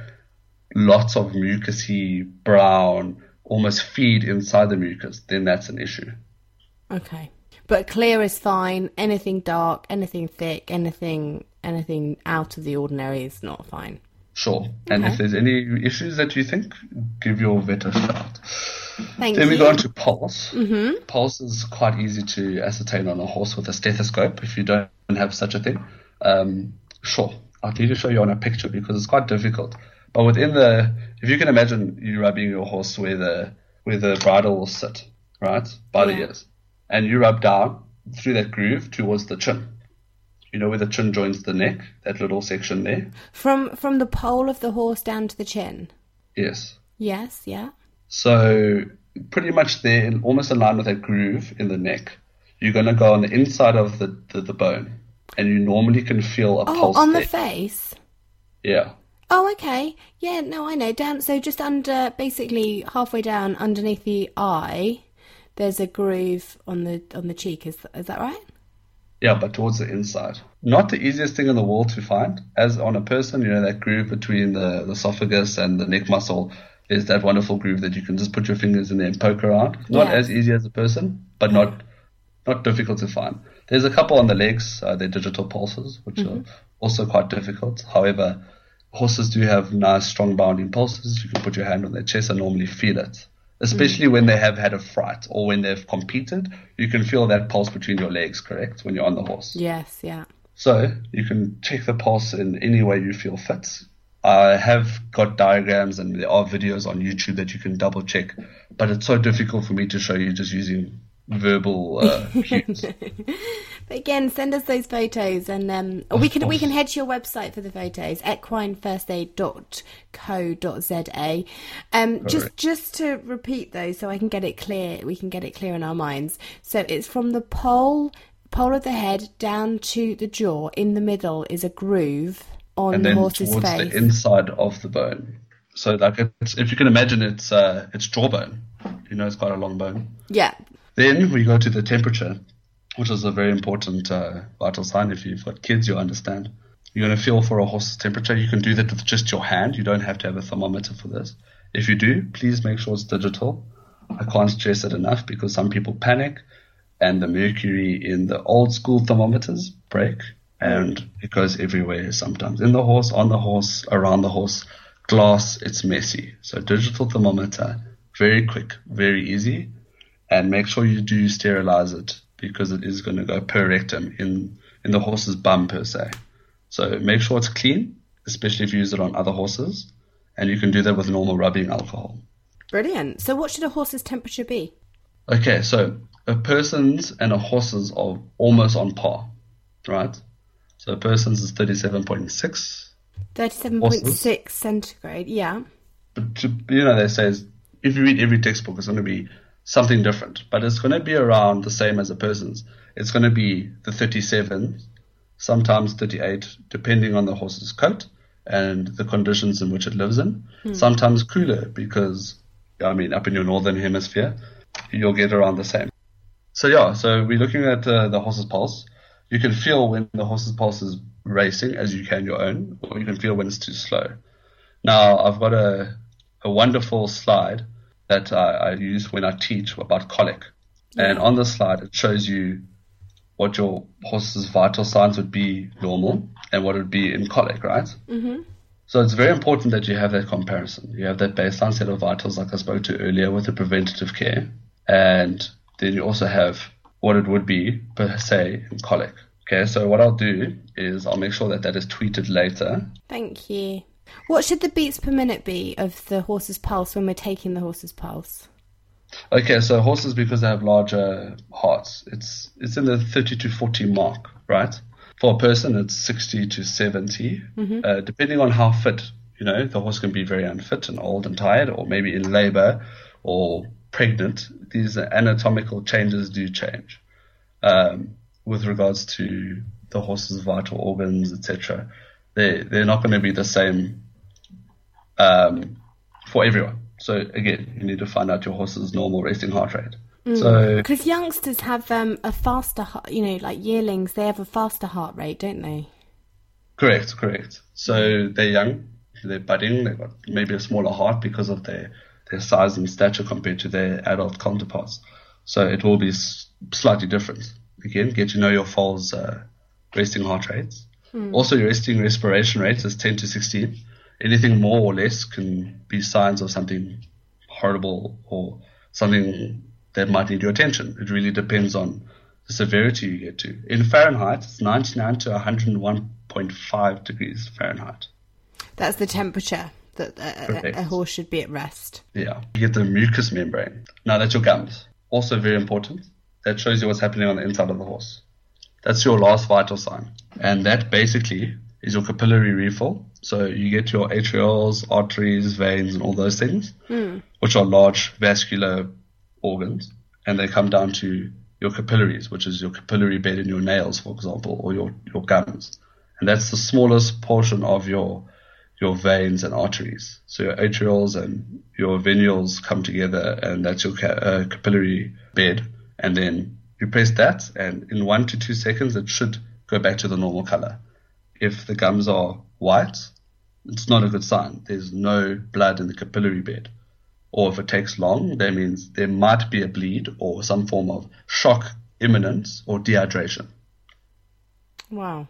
Speaker 3: Lots of mucousy, brown, almost feed inside the mucus. Then that's an issue.
Speaker 2: Okay. But clear is fine. Anything dark, anything thick, anything anything out of the ordinary is not fine.
Speaker 3: Sure. And if there's any issues that you think, give your vet a shout.
Speaker 2: Thank
Speaker 3: Then
Speaker 2: you.
Speaker 3: we go on to pulse. Mm-hmm. Pulse is quite easy to ascertain on a horse with a stethoscope if you don't have such a thing. Um, sure, I'll need to show you on a picture because it's quite difficult. But within the, if you can imagine you rubbing your horse where the where the bridle will sit, right, by the ears, and you rub down through that groove towards the chin. You know where the chin joins the neck, that little section there.
Speaker 2: From from the pole of the horse down to the chin.
Speaker 3: Yes.
Speaker 2: Yes, yeah.
Speaker 3: So pretty much there, in, almost in line with that groove in the neck, you're going to go on the inside of the, the, the bone, and you normally can feel a
Speaker 2: Oh,
Speaker 3: pulse
Speaker 2: on the face.
Speaker 3: yeah.
Speaker 2: Oh, okay. Yeah, no, I know. Down, so just under, basically halfway down underneath the eye, there's a groove on the on the cheek. Is is that right?
Speaker 3: Yeah, but towards the inside. Not the easiest thing in the world to find. As on a person, you know, that groove between the, the esophagus and the neck muscle is that wonderful groove that you can just put your fingers in there and poke around. Not
Speaker 2: Yeah.
Speaker 3: as easy as a person, but not not difficult to find. There's a couple on the legs, uh, they're digital pulses, which are also quite difficult. However, horses do have nice, strong bounding pulses. You can put your hand on their chest and normally feel it. Especially when they have had a fright or when they've competed, you can feel that pulse between your legs, correct? When you're on the horse.
Speaker 2: Yes, yeah.
Speaker 3: So you can check the pulse in any way you feel fit. I have got diagrams and there are videos on YouTube that you can double check, but it's so difficult for me to show you just using verbal uh, [laughs] cues.
Speaker 2: But again, send us those photos, and um, we can we can head to your website for the photos, equinefirstaid.co.za. Um, just just to repeat those, so I can get it clear, we can get it clear in our minds. So it's from the pole pole of the head down to the jaw. In the middle is a groove on
Speaker 3: and
Speaker 2: the
Speaker 3: then
Speaker 2: horse's
Speaker 3: towards
Speaker 2: face.
Speaker 3: the inside of the bone. So like it's, if you can imagine it's uh, it's jawbone. You know, it's quite a long bone.
Speaker 2: yeah,
Speaker 3: Then we go to the temperature, which is a very important uh, vital sign. If you've got kids, you'll understand. You're going to feel for a horse's temperature. You can do that with just your hand. You don't have to have a thermometer for this. If you do, please make sure it's digital. I can't stress it enough because some people panic and the mercury in the old school thermometers break and mm. it goes everywhere sometimes in the horse, on the horse, around the horse. Glass, it's messy. So digital thermometer, very quick, very easy and make sure you do sterilize it because it is going to go per rectum in, in the horse's bum per se. So make sure it's clean, especially if you use it on other horses, and you can do that with normal rubbing alcohol.
Speaker 2: Brilliant. So, what should a horse's temperature be?
Speaker 3: Okay, so a person's and a horse's are almost on par, right? So a person's is 37.6.
Speaker 2: 37.6 centigrade, yeah.
Speaker 3: But, to, you know, they say if you read every textbook, it's going to be something different, but it's going to be around the same as a person's. It's going to be the 37, sometimes 38, depending on the horse's coat and the conditions in which it lives in. Hmm. Sometimes cooler because, I mean, up in your northern hemisphere, you'll get around the same. So yeah, so we're looking at uh, the horse's pulse. You can feel when the horse's pulse is racing as you can your own, or you can feel when it's too slow. Now I've got a a wonderful slide that I, I use when I teach about colic, and on the slide it shows you what your horse's vital signs would be normal and what it would be in colic, right? Mm-hmm. So it's very important that you have that comparison. You have that baseline set of vitals, like I spoke to earlier, with the preventative care, and then you also have what it would be per se in colic. Okay, so what I'll do is I'll make sure that that is tweeted later.
Speaker 2: Thank you. What should the beats per minute be of the horse's pulse when we're taking the horse's pulse?
Speaker 3: Okay, so horses because they have larger hearts, it's it's in the 30 to 40 mark, right? For a person, it's 60 to 70, mm-hmm. uh, depending on how fit. You know, the horse can be very unfit and old and tired, or maybe in labor, or pregnant, these anatomical changes do change um, with regards to the horse's vital organs, etc. They they're not going to be the same um, for everyone. So again, you need to find out your horse's normal resting heart rate.
Speaker 2: Mm. So because youngsters have um, a faster, you know, like yearlings, they have a faster heart rate, don't they?
Speaker 3: Correct, correct. So they're young, they're budding, they've got maybe a smaller heart because of their their size and stature compared to their adult counterparts. So it will be slightly different. Again, get to know your foal's uh, resting heart rates. Mm. Also, your resting respiration rate is 10 to 16. Anything more or less can be signs of something horrible or something that might need your attention. It really depends on the severity you get to. In Fahrenheit, it's 99 to 101.5 degrees Fahrenheit.
Speaker 2: That's the temperature that a, a, horse should be at rest.
Speaker 3: Yeah. You get the mucous membrane. Now that's your gums. Also very important. That shows you what's happening on the inside of the horse. That's your last vital sign. And that basically is your capillary refill. So you get your arterioles, arteries, veins, and all those things, mm. which are large vascular organs. And they come down to your capillaries, which is your capillary bed in your nails, for example, or your, your gums. And that's the smallest portion of your your veins and arteries. So your arterioles and your venules come together, and that's your uh, capillary bed. And then you press that, and in one to two seconds, it should go back to the normal color. If the gums are white, it's not a good sign. There's no blood in the capillary bed. Or if it takes long, that means there might be a bleed or some form of shock imminent or dehydration.
Speaker 2: Wow.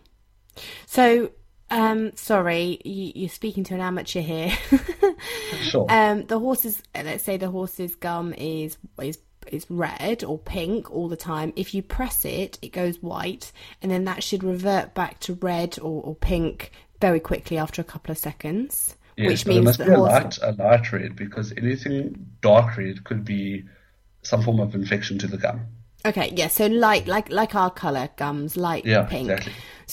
Speaker 2: So um, sorry, you, are speaking to an amateur here. [laughs]
Speaker 3: sure.
Speaker 2: Um, the horse's, let's say the horse's gum is is is red or pink all the time. If you press it, it goes white, and then that should revert back to red or, or pink very quickly after a couple of seconds.
Speaker 3: Yes, which means it must be a light, a light red because anything dark red could be some form of infection to the gum.
Speaker 2: Okay, yeah, so light, like like our color gums, light
Speaker 3: yeah,
Speaker 2: pink.
Speaker 3: Exactly.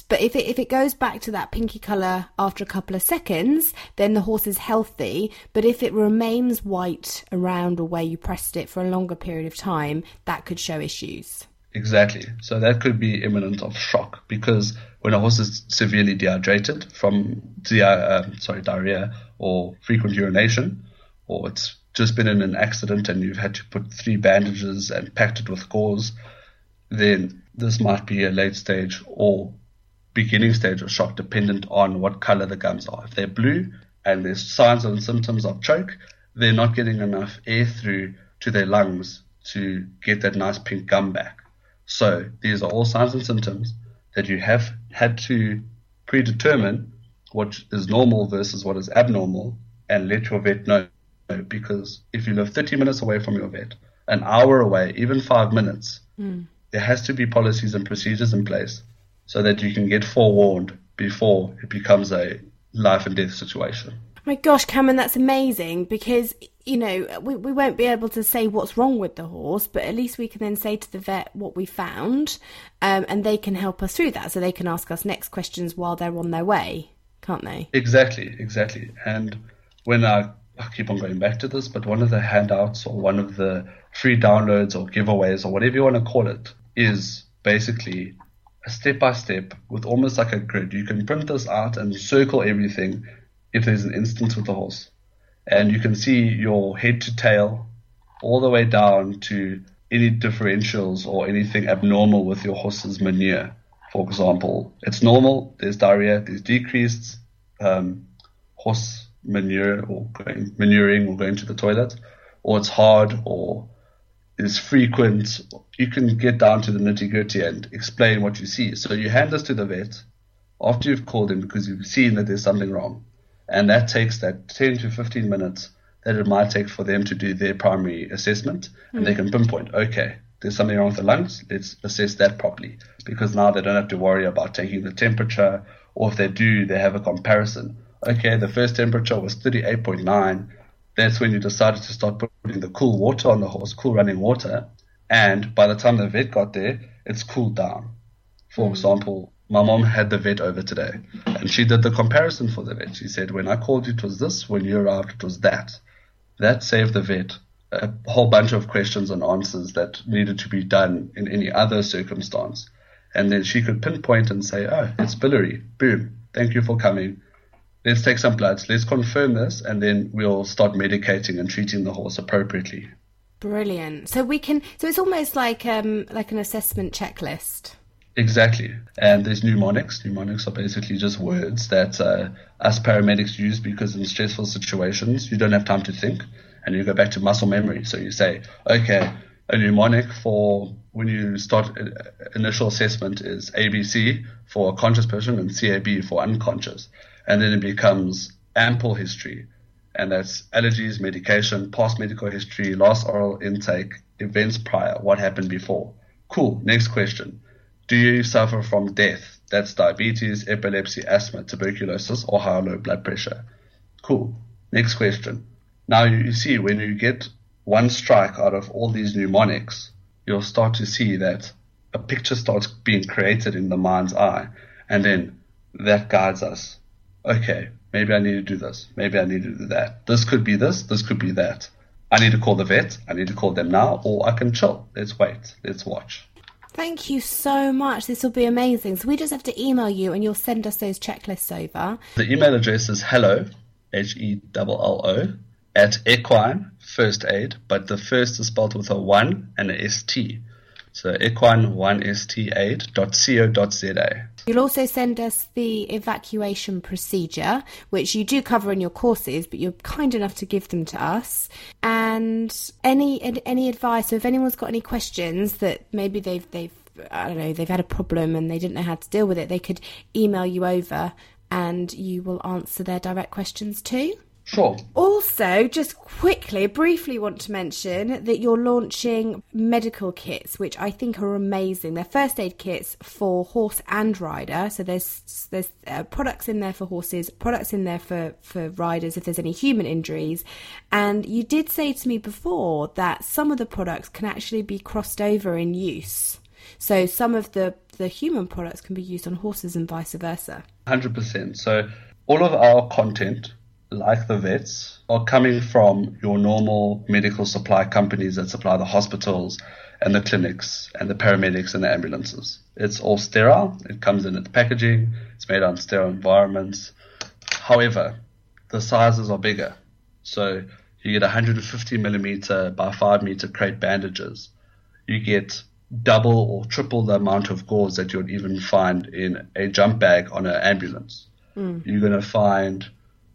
Speaker 2: But if it if it goes back to that pinky color after a couple of seconds, then the horse is healthy. But if it remains white around or where you pressed it for a longer period of time, that could show issues.
Speaker 3: Exactly. So that could be imminent of shock because when a horse is severely dehydrated from di- uh, sorry diarrhea or frequent urination, or it's just been in an accident and you've had to put three bandages and packed it with gauze, then this might be a late stage or beginning stage of shock dependent on what color the gums are. If they're blue and there's signs and symptoms of choke, they're not getting enough air through to their lungs to get that nice pink gum back. So these are all signs and symptoms that you have had to predetermine what is normal versus what is abnormal and let your vet know because if you live 30 minutes away from your vet, an hour away, even five minutes, mm. there has to be policies and procedures in place so that you can get forewarned before it becomes a life and death situation.
Speaker 2: My gosh, Cameron, that's amazing because, you know, we, we won't be able to say what's wrong with the horse, but at least we can then say to the vet what we found um, and they can help us through that. So they can ask us next questions while they're on their way, can't they?
Speaker 3: Exactly, exactly. And when I, I keep on going back to this, but one of the handouts or one of the free downloads or giveaways or whatever you want to call it is basically a step by step with almost like a grid. You can print this out and circle everything if there's an instance with the horse. And you can see your head to tail all the way down to any differentials or anything abnormal with your horse's manure. For example, it's normal, there's diarrhea, there's decreased um, horse manure or going, manuring or going to the toilet, or it's hard or is frequent. You can get down to the nitty gritty and explain what you see. So you hand this to the vet after you've called him because you've seen that there's something wrong. And that takes that 10 to 15 minutes that it might take for them to do their primary assessment. And they mm. can pinpoint, okay, there's something wrong with the lungs. Let's assess that properly. Because now they don't have to worry about taking the temperature, or if they do, they have a comparison. Okay, the first temperature was 38.9. That's when you decided to start putting the cool water on the horse, cool running water. And by the time the vet got there, it's cooled down. For hmm. example, my mom had the vet over today and she did the comparison for the vet. She said, when I called you, it was this. When you arrived, it was that. That saved the vet a whole bunch of questions and answers that needed to be done in any other circumstance. And then she could pinpoint and say, oh, it's biliary. Boom. Thank you for coming. Let's take some bloods. Let's confirm this. And then we'll start medicating and treating the horse appropriately.
Speaker 2: Brilliant. So we can. So it's almost like um like an assessment checklist.
Speaker 3: Exactly. And there's mnemonics. Mnemonics are basically just words that uh, us paramedics use because in stressful situations, you don't have time to think and you go back to muscle memory. So you say, okay, a mnemonic for when you start uh, initial assessment is ABC for a conscious person and CAB for unconscious. And then it becomes ample history. And that's allergies, medication, past medical history, last oral intake, events prior, what happened before. Cool. Next question. Do you suffer from death? That's diabetes, epilepsy, asthma, tuberculosis, or high or low blood pressure. Cool. Next question. Now you see when you get one strike out of all these mnemonics, you'll start to see that a picture starts being created in the mind's eye, and then that guides us. Okay, maybe I need to do this. Maybe I need to do that. This could be this. This could be that. I need to call the vet. I need to call them now, or I can chill. Let's wait. Let's watch.
Speaker 2: Thank you so much. This will be amazing. So we just have to email you and you'll send us those checklists over.
Speaker 3: The email address is hello, H E L L O, at equine first aid, but the first is spelled with a 1 and a ST. So equine1staid.co.za.
Speaker 2: You'll also send us the evacuation procedure, which you do cover in your courses, but you're kind enough to give them to us. And any any advice, so if anyone's got any questions that maybe they've they've I don't know they've had a problem and they didn't know how to deal with it, they could email you over, and you will answer their direct questions too.
Speaker 3: Sure.
Speaker 2: Also, just quickly, briefly want to mention that you're launching medical kits, which I think are amazing. They're first aid kits for horse and rider. So there's there's uh, products in there for horses, products in there for for riders if there's any human injuries. And you did say to me before that some of the products can actually be crossed over in use. So some of the the human products can be used on horses and vice versa.
Speaker 3: 100%. So all of our content like the vets, are coming from your normal medical supply companies that supply the hospitals and the clinics and the paramedics and the ambulances. It's all sterile. It comes in its packaging. It's made on sterile environments. However, the sizes are bigger. So you get 150 millimeter by 5 meter crepe bandages. You get double or triple the amount of gauze that you'd even find in a jump bag on an ambulance. Mm. You're going to find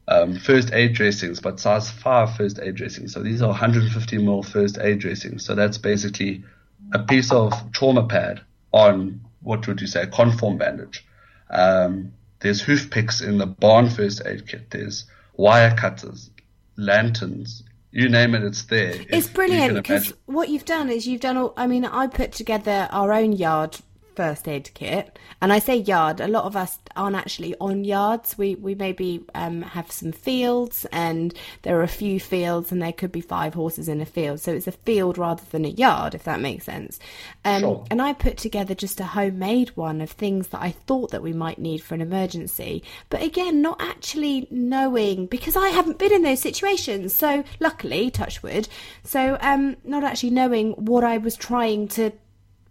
Speaker 3: um, first aid dressings, but size 5 first aid dressings. So these are 150 ml first aid dressings. So that's basically a piece of trauma pad on, what would you say, a conform bandage. Um, there's hoof picks in the barn first aid kit. There's wire cutters, lanterns, you name it, it's there.
Speaker 2: It's brilliant because what you've done is you've done all. I mean, I put together our own yard first aid kit. And I say yard, a lot of us aren't actually on yards. We we maybe um, have some fields, and there are a few fields, and there could be five horses in a field. So it's a field rather than a yard, if that makes sense. Um,
Speaker 3: Sure.
Speaker 2: And I put together just a homemade one of things that I thought that we might need for an emergency. But again, not actually knowing because I haven't been in those situations. So luckily, touch wood. So um, not actually knowing what I was trying to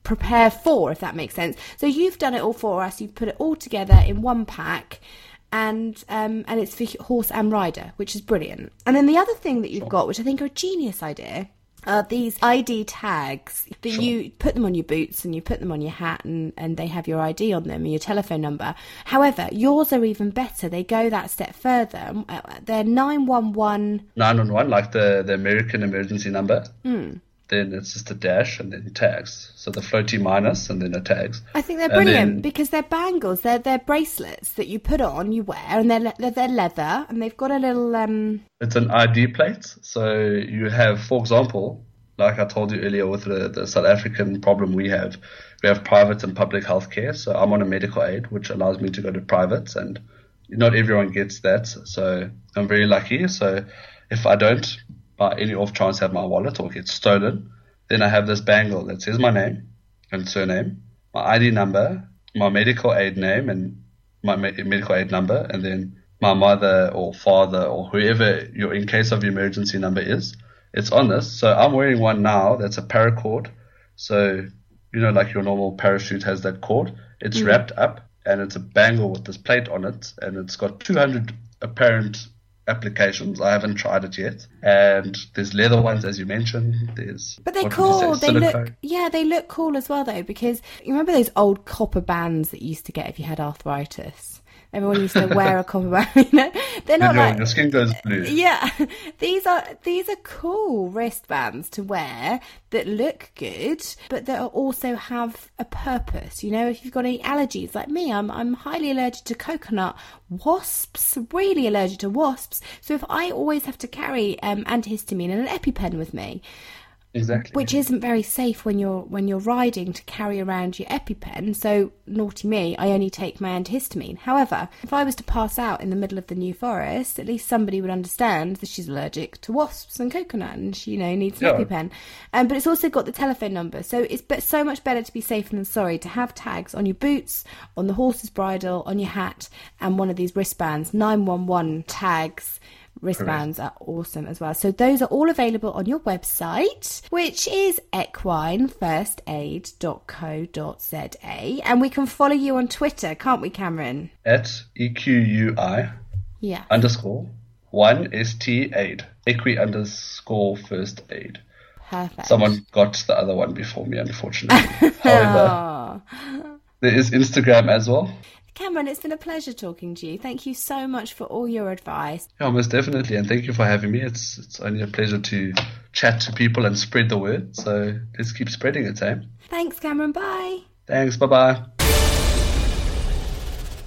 Speaker 2: prepare for, if that makes sense. So you've done it all for us. You've put it all together in one pack, and um, and it's for horse and rider, which is brilliant. And then the other thing that you've got, which I think are a genius idea. Are these ID tags that you put them on your boots and you put them on your hat and, and they have your ID on them and your telephone number. However, yours are even better. They go that step further. Uh, They're 911
Speaker 3: 911, like the, the American emergency number.
Speaker 2: Hmm.
Speaker 3: Then it's just a dash and then tags. So the floaty minus and then a tags.
Speaker 2: I think they're brilliant
Speaker 3: then-
Speaker 2: because they're bangles. They're they're bracelets that you put on, you wear, and they're they're, they're leather, and they've got a little um.
Speaker 3: It's an ID plate. So you have, for example, like I told you earlier with the, the South African problem we have, we have private and public healthcare. So I'm on a medical aid, which allows me to go to privates and not everyone gets that. So I'm very lucky. So if I don't by any off chance have my wallet or get stolen, then I have this bangle that says my name and surname, my ID number, my medical aid name and my medical aid number, and then my mother or father or whoever your in case of emergency number is. It's on this. So I'm wearing one now that's a paracord. So, you know, like your normal parachute has that cord. It's mm. wrapped up and it's a bangle with this plate on it and it's got 200 apparent applications. I haven't tried it yet. And there's leather ones, as you mentioned. There's,
Speaker 2: But they're
Speaker 3: say,
Speaker 2: cool. They look yeah, they look cool as well though because you remember those old copper bands that you used to get if you had arthritis. Everyone used to wear a [laughs] copper band. [laughs] You know, they're not like
Speaker 3: your skin goes blue.
Speaker 2: Yeah, [laughs] these are these are cool wristbands to wear that look good, but that also have a purpose. You know, if you've got any allergies like me, I'm I'm highly allergic to coconut, wasps, really allergic to wasps. So if I always have to carry um, antihistamine and an EpiPen with me,
Speaker 3: Exactly.
Speaker 2: which isn't very safe when you're when you're riding to carry around your EpiPen. So naughty me, I only take my antihistamine. However, if I was to pass out in the middle of the New Forest, at least somebody would understand that she's allergic to wasps and coconut, and she you know needs an
Speaker 3: Yeah.
Speaker 2: EpiPen. Um, but it's also got the telephone number, so it's but so much better to be safe than sorry to have tags on your boots, on the horse's bridle, on your hat, and one of these wristbands, nine one one tags wristbands are awesome as well. So those are all available on your website, which is equinefirstaid.co.za. And we can follow you on Twitter, can't we, Cameron?
Speaker 3: At EQUI
Speaker 2: Yeah.
Speaker 3: underscore one ST aid. Equi underscore first aid.
Speaker 2: Perfect.
Speaker 3: Someone got the other one before me, unfortunately. [laughs] However, there is Instagram as well.
Speaker 2: Cameron, it's been a pleasure talking to you. Thank you so much for all your advice.
Speaker 3: Yeah, most definitely, and thank you for having me. It's it's only a pleasure to chat to people and spread the word. So let's keep spreading it, eh?
Speaker 2: Thanks, Cameron. Bye.
Speaker 3: Thanks. Bye bye.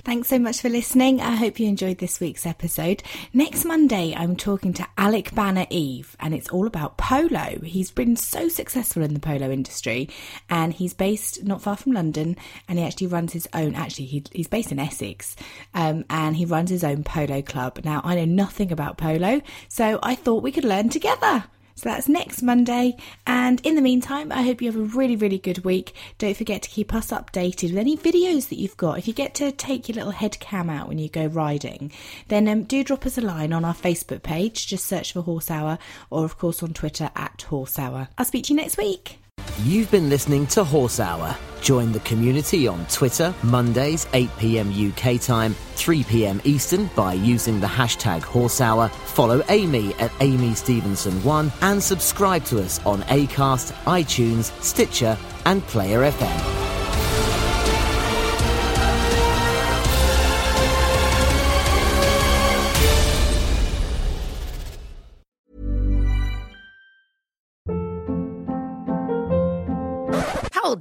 Speaker 2: Thanks so much for listening. I hope you enjoyed this week's episode. Next Monday, I'm talking to Alec Banner Eve, and it's all about polo. He's been so successful in the polo industry, and he's based not far from London, and he actually runs his own. Actually, he, he's based in Essex, um, and he runs his own polo club. Now, I know nothing about polo, so I thought we could learn together. So that's next Monday. And in the meantime, I hope you have a really, really good week. Don't forget to keep us updated with any videos that you've got. If you get to take your little head cam out when you go riding, then um, do drop us a line on our Facebook page. Just search for Horse Hour or, of course, on Twitter at Horse Hour. I'll speak to you next week.
Speaker 5: You've been listening to Horse Hour. Join the community on Twitter, Mondays, 8pm UK time, 3pm Eastern by using the hashtag Horse Hour. Follow Amy at Amy Stevenson1 and subscribe to us on Acast, iTunes, Stitcher, and Player FM.